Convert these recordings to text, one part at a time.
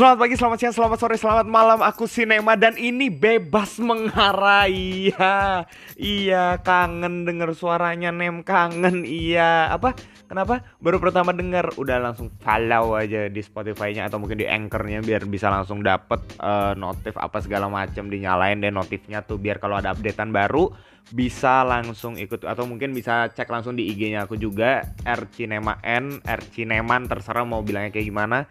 Selamat pagi, selamat siang, selamat sore, selamat malam. Aku Sinema dan ini bebas mengarah. Iya, iya kangen denger suaranya Nem kangen. Iya, apa? Kenapa? Baru pertama denger udah langsung follow aja di Spotify-nya atau mungkin di Anchor-nya biar bisa langsung dapet uh, notif apa segala macam dinyalain deh notifnya tuh biar kalau ada updatean baru bisa langsung ikut atau mungkin bisa cek langsung di IG-nya aku juga R Cinema N, R Cineman terserah mau bilangnya kayak gimana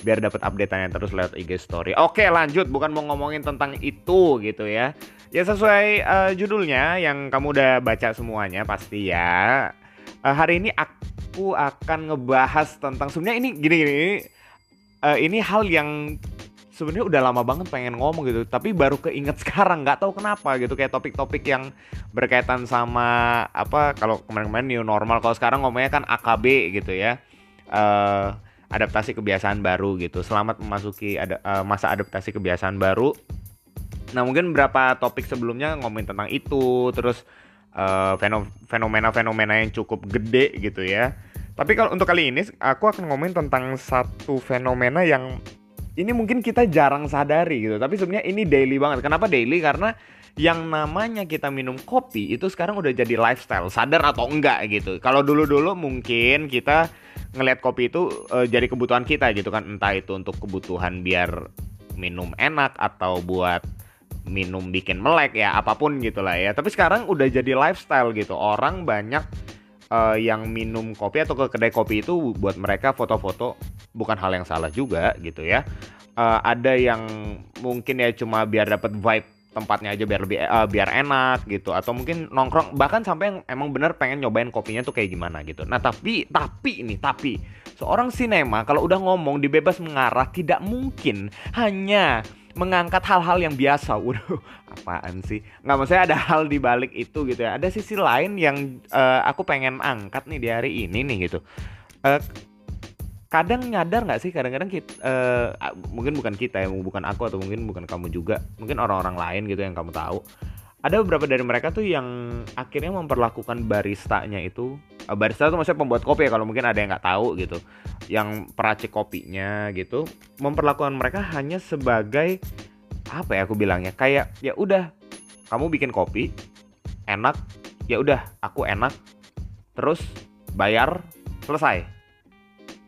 biar dapat update-nya terus lewat IG story. Oke, lanjut bukan mau ngomongin tentang itu gitu ya. Ya sesuai uh, judulnya yang kamu udah baca semuanya pasti ya. Uh, hari ini aku akan ngebahas tentang sebenarnya ini gini-gini uh, ini hal yang sebenarnya udah lama banget pengen ngomong gitu tapi baru keinget sekarang nggak tahu kenapa gitu kayak topik-topik yang berkaitan sama apa kalau kemarin-kemarin new normal kalau sekarang ngomongnya kan AKB gitu ya uh, adaptasi kebiasaan baru gitu. Selamat memasuki ada, uh, masa adaptasi kebiasaan baru. Nah, mungkin beberapa topik sebelumnya ngomongin tentang itu, terus uh, fenomena-fenomena yang cukup gede gitu ya. Tapi kalau untuk kali ini aku akan ngomongin tentang satu fenomena yang ini mungkin kita jarang sadari gitu, tapi sebenarnya ini daily banget. Kenapa daily? Karena yang namanya kita minum kopi itu sekarang udah jadi lifestyle, sadar atau enggak gitu. Kalau dulu-dulu mungkin kita ngelihat kopi itu uh, jadi kebutuhan kita gitu kan. Entah itu untuk kebutuhan biar minum enak atau buat minum bikin melek ya apa pun gitulah ya. Tapi sekarang udah jadi lifestyle gitu. Orang banyak uh, yang minum kopi atau ke kedai kopi itu buat mereka foto-foto bukan hal yang salah juga gitu ya. Uh, ada yang mungkin ya cuma biar dapat vibe tempatnya aja biar lebih uh, biar enak gitu. Atau mungkin nongkrong bahkan sampai yang emang bener pengen nyobain kopinya tuh kayak gimana gitu. Nah tapi tapi ini tapi seorang sinema kalau udah ngomong di bebas mengarah tidak mungkin hanya mengangkat hal-hal yang biasa. Waduh apaan sih? Nggak maksudnya ada hal di balik itu gitu ya. Ada sisi lain yang uh, aku pengen angkat nih di hari ini nih gitu. Uh, kadang nyadar nggak sih? Kadang-kadang kita uh, mungkin bukan kita ya bukan aku atau mungkin bukan kamu juga mungkin orang-orang lain gitu yang kamu tahu. Ada beberapa dari mereka tuh yang akhirnya memperlakukan baristanya itu uh, barista itu maksudnya pembuat kopi ya kalau mungkin ada yang nggak tahu gitu yang peracik kopinya gitu memperlakukan mereka hanya sebagai apa ya aku bilangnya kayak ya udah kamu bikin kopi enak ya udah aku enak terus bayar selesai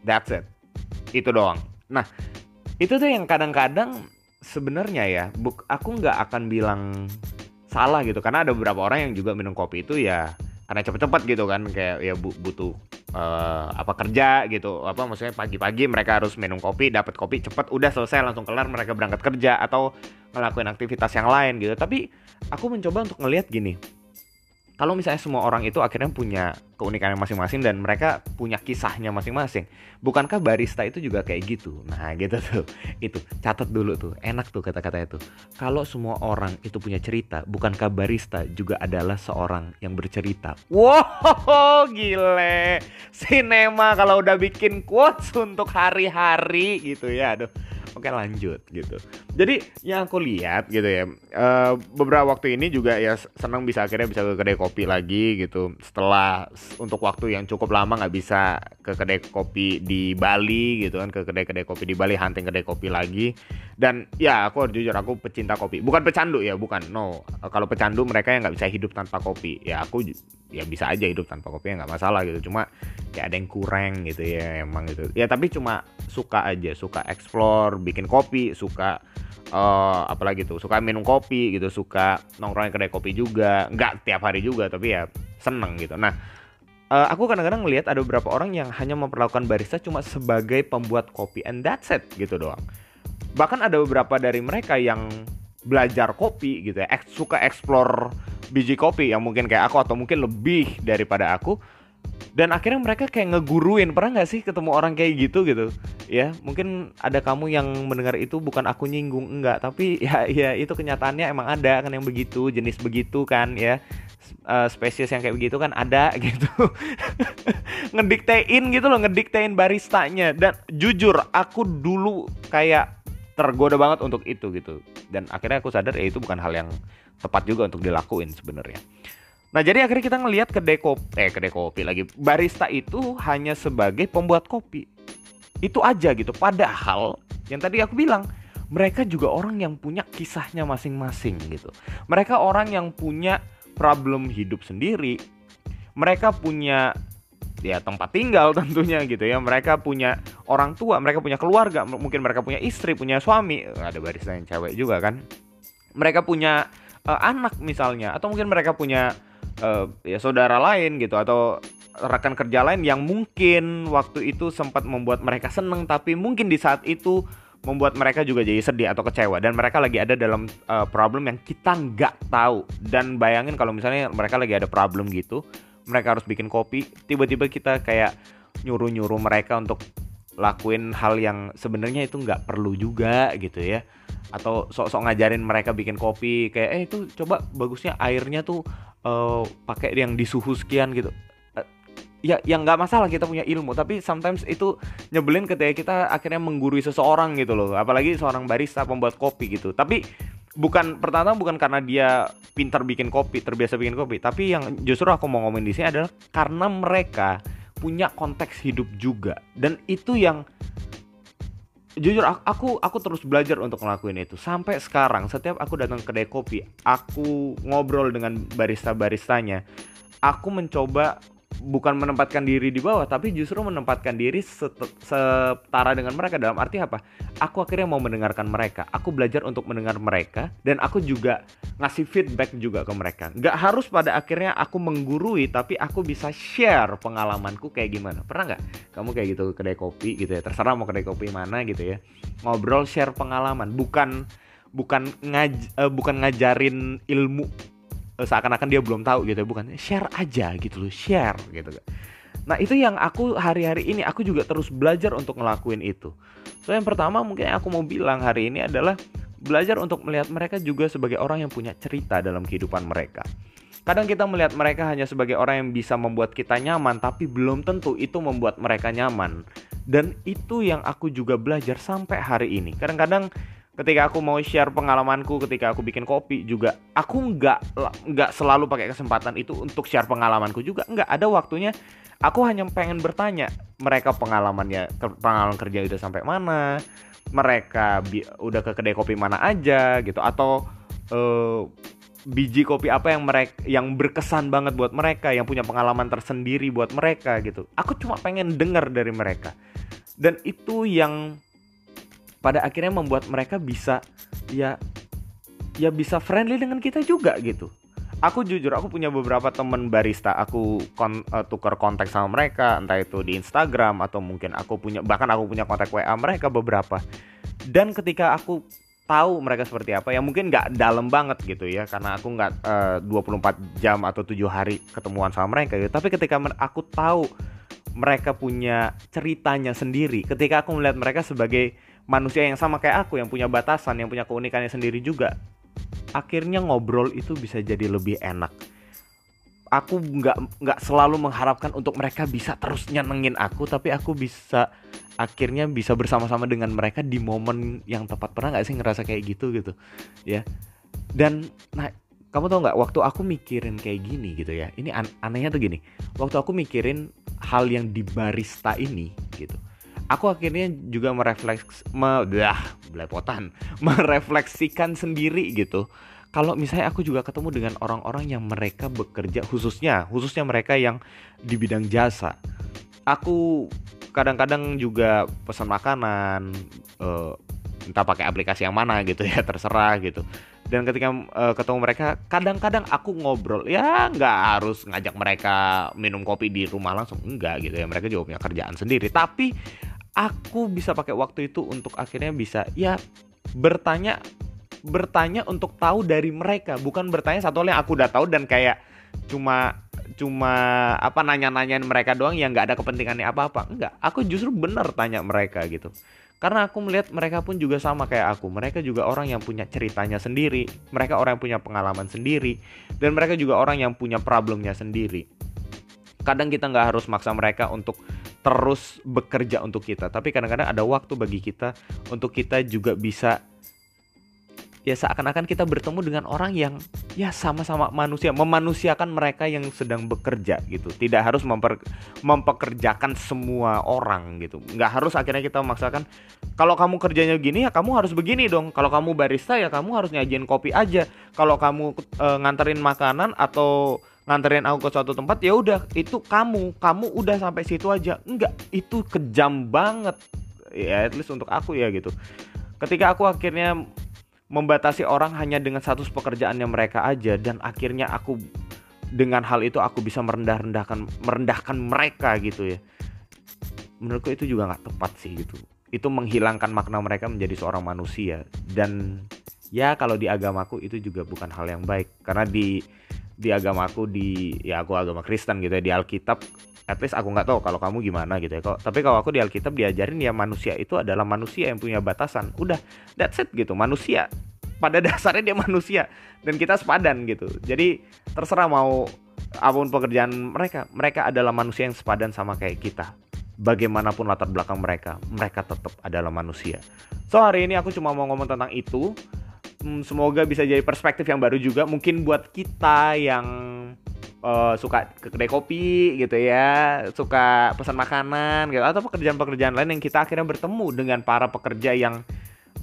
That's it. Itu doang. Nah, itu tuh yang kadang-kadang sebenarnya ya, buk, aku nggak akan bilang salah gitu karena ada beberapa orang yang juga minum kopi itu ya karena cepet-cepet gitu kan kayak ya butuh uh, apa kerja gitu apa maksudnya pagi-pagi mereka harus minum kopi dapat kopi cepet udah selesai langsung kelar mereka berangkat kerja atau ngelakuin aktivitas yang lain gitu tapi aku mencoba untuk ngelihat gini kalau misalnya semua orang itu akhirnya punya keunikannya masing-masing dan mereka punya kisahnya masing-masing, bukankah barista itu juga kayak gitu? Nah, gitu tuh. Itu catat dulu tuh. Enak tuh kata-kata itu. Kalau semua orang itu punya cerita, bukankah barista juga adalah seorang yang bercerita? Wow, gile. Sinema kalau udah bikin quotes untuk hari-hari gitu ya. Aduh oke lanjut gitu. Jadi yang aku lihat gitu ya uh, beberapa waktu ini juga ya senang bisa akhirnya bisa ke kedai kopi lagi gitu. Setelah untuk waktu yang cukup lama nggak bisa ke kedai kopi di Bali gitu kan ke kedai-kedai kopi di Bali hunting kedai kopi lagi dan ya aku harus jujur aku pecinta kopi. Bukan pecandu ya bukan. No. Kalau pecandu mereka yang nggak bisa hidup tanpa kopi. Ya aku ya bisa aja hidup tanpa kopi ya nggak masalah gitu. Cuma kayak ada yang kurang gitu ya emang gitu. Ya tapi cuma suka aja suka explore bikin kopi suka uh, apalagi tuh suka minum kopi gitu suka nongkrong kedai kopi juga. Nggak tiap hari juga tapi ya seneng gitu. Nah uh, aku kadang-kadang ngelihat ada beberapa orang yang hanya memperlakukan barista cuma sebagai pembuat kopi and that's it gitu doang bahkan ada beberapa dari mereka yang belajar kopi gitu ya, suka explore biji kopi yang mungkin kayak aku atau mungkin lebih daripada aku. Dan akhirnya mereka kayak ngeguruin. Pernah nggak sih ketemu orang kayak gitu gitu? Ya mungkin ada kamu yang mendengar itu bukan aku nyinggung enggak. Tapi ya ya itu kenyataannya emang ada kan yang begitu jenis begitu kan ya. Uh, spesies yang kayak begitu kan ada gitu. Ngediktein gitu loh ngediktein baristanya. Dan jujur aku dulu kayak tergoda banget untuk itu gitu. Dan akhirnya aku sadar ya itu bukan hal yang tepat juga untuk dilakuin sebenarnya. Nah jadi akhirnya kita ngelihat kedai kopi, eh kedai kopi lagi. Barista itu hanya sebagai pembuat kopi. Itu aja gitu. Padahal yang tadi aku bilang mereka juga orang yang punya kisahnya masing-masing gitu. Mereka orang yang punya problem hidup sendiri. Mereka punya ya tempat tinggal tentunya gitu ya. Mereka punya orang tua mereka punya keluarga mungkin mereka punya istri punya suami ada barista yang cewek juga kan. Mereka punya uh, anak misalnya atau mungkin mereka punya uh, ya saudara lain gitu atau rekan kerja lain yang mungkin waktu itu sempat membuat mereka seneng tapi mungkin di saat itu membuat mereka juga jadi sedih atau kecewa. Dan mereka lagi ada dalam uh, problem yang kita nggak tahu. Dan bayangin kalau misalnya mereka lagi ada problem gitu mereka harus bikin kopi tiba-tiba kita kayak nyuruh-nyuruh mereka untuk lakuin hal yang sebenarnya itu nggak perlu juga gitu ya. Atau sok-sok ngajarin mereka bikin kopi kayak eh itu coba bagusnya airnya tuh uh, pakai yang di suhu sekian gitu. Uh, ya yang nggak masalah kita punya ilmu tapi sometimes itu nyebelin ketika kita akhirnya menggurui seseorang gitu loh. Apalagi seorang barista pembuat kopi gitu. Tapi bukan pertama bukan karena dia pintar bikin kopi, terbiasa bikin kopi, tapi yang justru aku mau ngomongin di sini adalah karena mereka punya konteks hidup juga. Dan itu yang jujur aku aku terus belajar untuk ngelakuin itu. Sampai sekarang setiap aku datang ke kedai kopi aku ngobrol dengan barista baristanya aku mencoba bukan menempatkan diri di bawah tapi justru menempatkan diri setara dengan mereka. Dalam arti apa? Aku akhirnya mau mendengarkan mereka. Aku belajar untuk mendengar mereka dan aku juga ngasih feedback juga ke mereka. Nggak harus pada akhirnya aku menggurui tapi aku bisa share pengalamanku kayak gimana. Pernah nggak? Kamu kayak gitu ke kedai kopi gitu ya? Terserah mau kedai kopi mana gitu ya. Ngobrol share pengalaman. Bukan bukan ngaj uh, bukan ngajarin ilmu Eh, seakan-akan dia belum tahu gitu bukan share aja gitu loh share gitu nah itu yang aku hari-hari ini aku juga terus belajar untuk ngelakuin itu so yang pertama mungkin aku mau bilang hari ini adalah belajar untuk melihat mereka juga sebagai orang yang punya cerita dalam kehidupan mereka Kadang kita melihat mereka hanya sebagai orang yang bisa membuat kita nyaman, tapi belum tentu itu membuat mereka nyaman. Dan itu yang aku juga belajar sampai hari ini. Kadang-kadang ketika aku mau share pengalamanku ketika aku bikin kopi juga aku nggak nggak selalu pakai kesempatan itu untuk share pengalamanku juga. Nggak ada waktunya aku hanya pengen bertanya mereka pengalamannya pengalaman kerja udah sampai mana? Mereka udah ke kedai kopi mana aja gitu. Atau uh, biji kopi apa yang mereka yang berkesan banget buat mereka yang punya pengalaman tersendiri buat mereka gitu. Aku cuma pengen dengar dari mereka. Dan itu yang pada akhirnya membuat mereka bisa ya ya bisa friendly dengan kita juga gitu. Aku jujur aku punya beberapa temen barista. Aku kon, uh, tukar kontak sama mereka entah itu di Instagram atau mungkin aku punya bahkan aku punya kontak WA mereka beberapa. Dan ketika aku tahu mereka seperti apa ya mungkin nggak dalam banget gitu ya karena aku nggak uh, 24 jam atau tujuh hari ketemuan sama mereka gitu. Tapi ketika aku tahu mereka punya ceritanya sendiri ketika aku melihat mereka sebagai manusia yang sama kayak aku yang punya batasan yang punya keunikannya sendiri juga akhirnya ngobrol itu bisa jadi lebih enak. Aku nggak nggak selalu mengharapkan untuk mereka bisa terus nyenengin aku tapi aku bisa akhirnya bisa bersama-sama dengan mereka di momen yang tepat. Pernah nggak sih ngerasa kayak gitu gitu? Ya. Dan nah kamu tau nggak waktu aku mikirin kayak gini gitu ya ini an anehnya tuh gini. Waktu aku mikirin hal yang di barista ini gitu aku akhirnya juga merefleks me, dah belepotan. Merefleksikan sendiri gitu. Kalau misalnya aku juga ketemu dengan orang-orang yang mereka bekerja khususnya khususnya mereka yang di bidang jasa. Aku kadang-kadang juga pesan makanan uh, entah pakai aplikasi yang mana gitu ya terserah gitu. Dan ketika uh, ketemu mereka kadang-kadang aku ngobrol ya nggak harus ngajak mereka minum kopi di rumah langsung enggak gitu ya. Mereka juga punya kerjaan sendiri. Tapi aku bisa pakai waktu itu untuk akhirnya bisa ya bertanya bertanya untuk tahu dari mereka. Bukan bertanya satu hal yang aku udah tahu dan kayak cuma cuma apa nanya-nanyain mereka doang yang nggak ada kepentingannya apa-apa. Enggak aku justru bener tanya mereka gitu. Karena aku melihat mereka pun juga sama kayak aku. Mereka juga orang yang punya ceritanya sendiri mereka orang yang punya pengalaman sendiri dan mereka juga orang yang punya problemnya sendiri. Kadang kita nggak harus maksa mereka untuk terus bekerja untuk kita. Tapi kadang-kadang ada waktu bagi kita untuk kita juga bisa ya seakan-akan kita bertemu dengan orang yang ya sama-sama manusia memanusiakan mereka yang sedang bekerja gitu. Tidak harus memper, mempekerjakan semua orang gitu. Nggak harus akhirnya kita memaksakan kalau kamu kerjanya gini ya kamu harus begini dong. Kalau kamu barista ya kamu harus nyajin kopi aja. Kalau kamu e, nganterin makanan atau nganterin aku ke suatu tempat ya udah itu kamu. Kamu udah sampai situ aja. Enggak itu kejam banget. Ya at least untuk aku ya gitu. Ketika aku akhirnya membatasi orang hanya dengan status pekerjaannya mereka aja dan akhirnya aku dengan hal itu aku bisa merendah-rendahkan merendahkan mereka gitu ya. Menurutku itu juga nggak tepat sih gitu. Itu menghilangkan makna mereka menjadi seorang manusia. Dan ya kalau di agamaku itu juga bukan hal yang baik. Karena di di agamaku di ya aku agama Kristen gitu ya di Alkitab at least aku nggak tahu kalau kamu gimana gitu ya. Kok tapi kalau aku di Alkitab diajarin ya manusia itu adalah manusia yang punya batasan. Udah that's it gitu manusia. Pada dasarnya dia manusia dan kita sepadan gitu. Jadi terserah mau apa pun pekerjaan mereka mereka adalah manusia yang sepadan sama kayak kita. Bagaimanapun latar belakang mereka mereka tetap adalah manusia. So hari ini aku cuma mau ngomong tentang itu semoga bisa jadi perspektif yang baru juga mungkin buat kita yang uh, suka ke kedai kopi gitu ya, suka pesan makanan gitu atau pekerjaan-pekerjaan lain yang kita akhirnya bertemu dengan para pekerja yang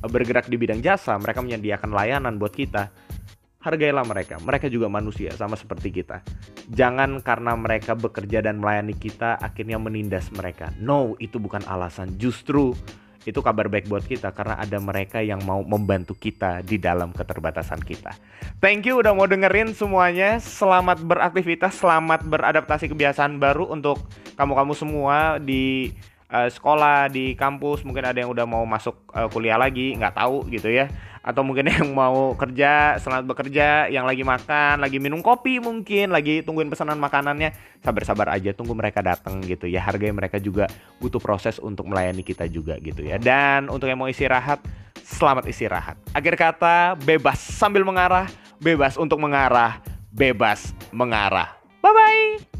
eh, bergerak di bidang jasa, mereka menyediakan layanan buat kita. Hargailah mereka, mereka juga manusia sama seperti kita. Jangan karena mereka bekerja dan melayani kita akhirnya menindas mereka. No, itu bukan alasan. Justru itu kabar baik buat kita karena ada mereka yang mau membantu kita di dalam keterbatasan kita. Thank you udah mau dengerin semuanya. Selamat beraktivitas, selamat beradaptasi kebiasaan baru untuk kamu-kamu semua di uh, sekolah, di kampus. Mungkin ada yang udah mau masuk uh, kuliah lagi, nggak tahu gitu ya. Atau mungkin yang mau kerja selamat bekerja yang lagi makan lagi minum kopi mungkin lagi tungguin pesanan makanannya. Sabar-sabar aja tunggu mereka datang gitu ya. Harganya mereka juga butuh proses untuk melayani kita juga gitu ya. Dan untuk yang mau istirahat selamat istirahat. Akhir kata bebas sambil mengarah bebas untuk mengarah bebas mengarah. Bye bye